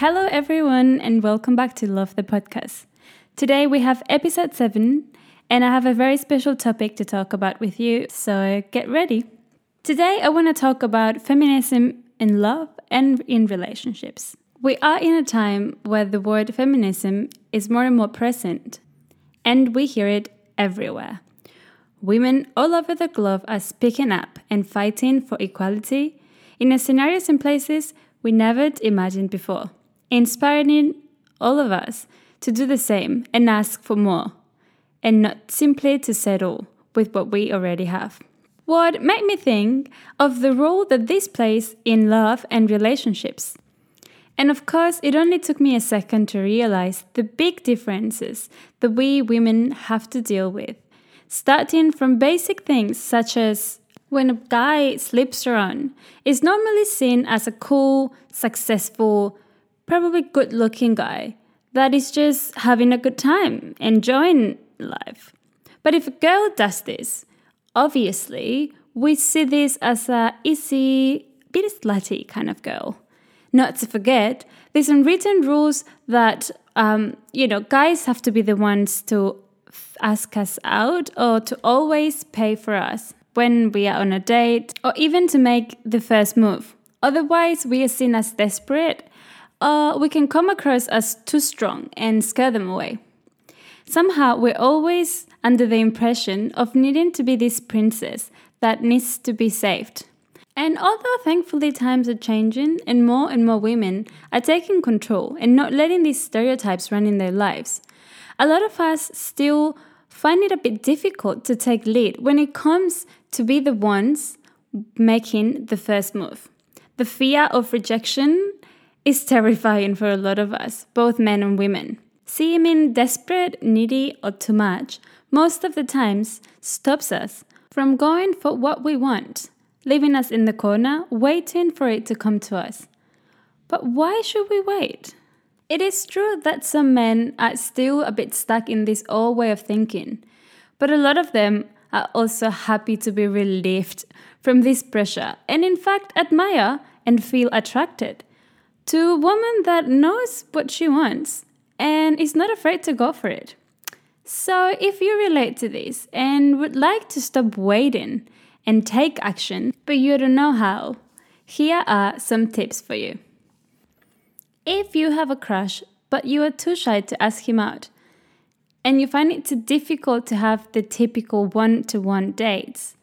Hello, everyone, and welcome back to Love Dose Podcast. Today we have episode 7, and I have a very special topic to talk about with you, so get ready. Today I want to talk about feminism in love and in relationships. We are in a time where the word feminism is more and more present, and we hear it everywhere. Women all over the globe are speaking up and fighting for equality in scenarios and places we never imagined before, inspiring all of us to do the same and ask for more, and not simply to settle with what we already have. What made me think of the role that this plays in love and relationships. And of course, it only took me a second to realize the big differences that we women have to deal with, starting from basic things such as when a guy slips around is normally seen as a cool, successful, probably good looking guy that is just having a good time, enjoying life. But if a girl does this, obviously we see this as a easy, bit slutty kind of girl. Not to forget, there's unwritten rules that um, you know guys have to be the ones to ask us out or to always pay for us when we are on a date or even to make the first move. Otherwise, we are seen as desperate or we can come across as too strong and scare them away. Somehow, we're always under the impression of needing to be this princess that needs to be saved. And although thankfully times are changing and more and more women are taking control and not letting these stereotypes run in their lives, a lot of us still find it a bit difficult to take lead when it comes to be the ones making the first move. The fear of rejection is terrifying for a lot of us, both men and women. Seeming desperate, needy, or too much most of the times stops us from going for what we want, leaving us in the corner waiting for it to come to us. But why should we wait? It is true that some men are still a bit stuck in this old way of thinking, but a lot of them are also happy to be relieved from this pressure and, in fact, admire and feel attracted to a woman that knows what she wants and is not afraid to go for it. So, if you relate to this and would like to stop waiting and take action, but you don't know how, here are some tips for you. If you have a crush, but you are too shy to ask him out, and you find it too difficult to have the typical one to one dates,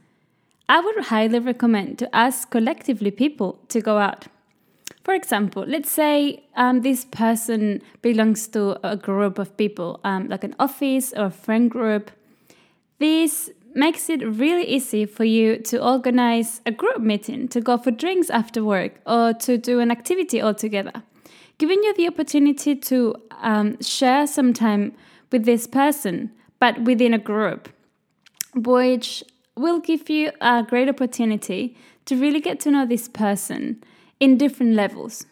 I would highly recommend to ask collectively people to go out. For example, let's say um, this person belongs to a group of people, um, like an office or a friend group. This makes it really easy for you to organize a group meeting, to go for drinks after work, or to do an activity all together, giving you the opportunity to um, share some time with this person, but within a group, which will give you a great opportunity to really get to know this person in different levels.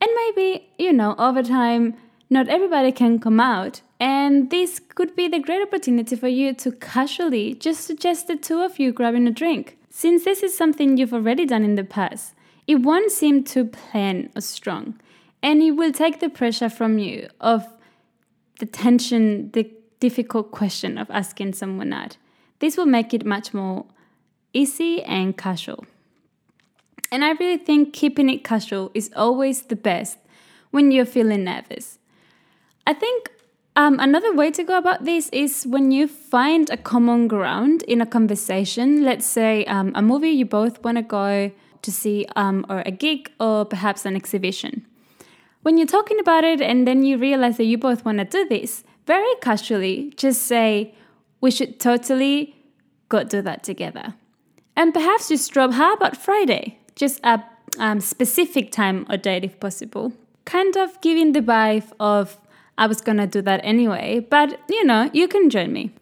And maybe, you know, over time, not everybody can come out, and this could be the great opportunity for you to casually just suggest the two of you grabbing a drink. Since this is something you've already done in the past, it won't seem too plain or strong, and it will take the pressure from you of the tension, the difficult question of asking someone out. This will make it much more easy and casual. And I really think keeping it casual is always the best when you're feeling nervous. I think um, another way to go about this is when you find a common ground in a conversation, let's say um, a movie you both want to go to see, um, or a gig, or perhaps an exhibition. When you're talking about it and then you realize that you both want to do this, very casually just say, We should totally go do that together. And perhaps just drop, How about Friday? Just a um, specific time or date if possible. Kind of giving the vibe of I was gonna do that anyway, but you know, you can join me.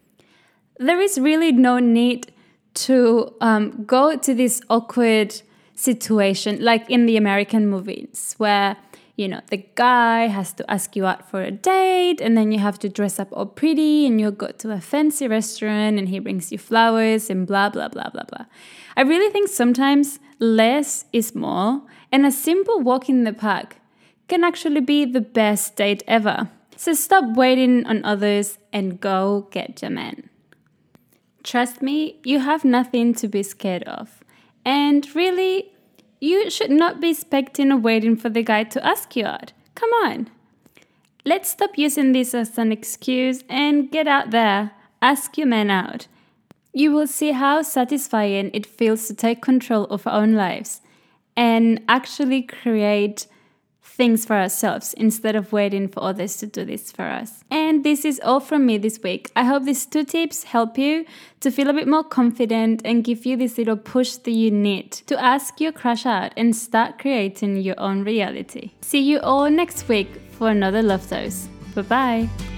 There is really no need to um, go to this awkward situation like in the American movies where you know the guy has to ask you out for a date and then you have to dress up all pretty and you go to a fancy restaurant and he brings you flowers and blah blah blah blah blah. I really think sometimes less is more, and a simple walk in the park can actually be the best date ever. So stop waiting on others and go get your man. Trust me, you have nothing to be scared of. And really, you should not be expecting or waiting for the guy to ask you out. Come on. Let's stop using this as an excuse and get out there. Ask your man out. You will see how satisfying it feels to take control of our own lives and actually create things for ourselves instead of waiting for others to do this for us. And this is all from me this week. I hope these two tips help you to feel a bit more confident and give you this little push that you need to ask your crush out and start creating your own reality. See you all next week for another Love Dose. Bye bye.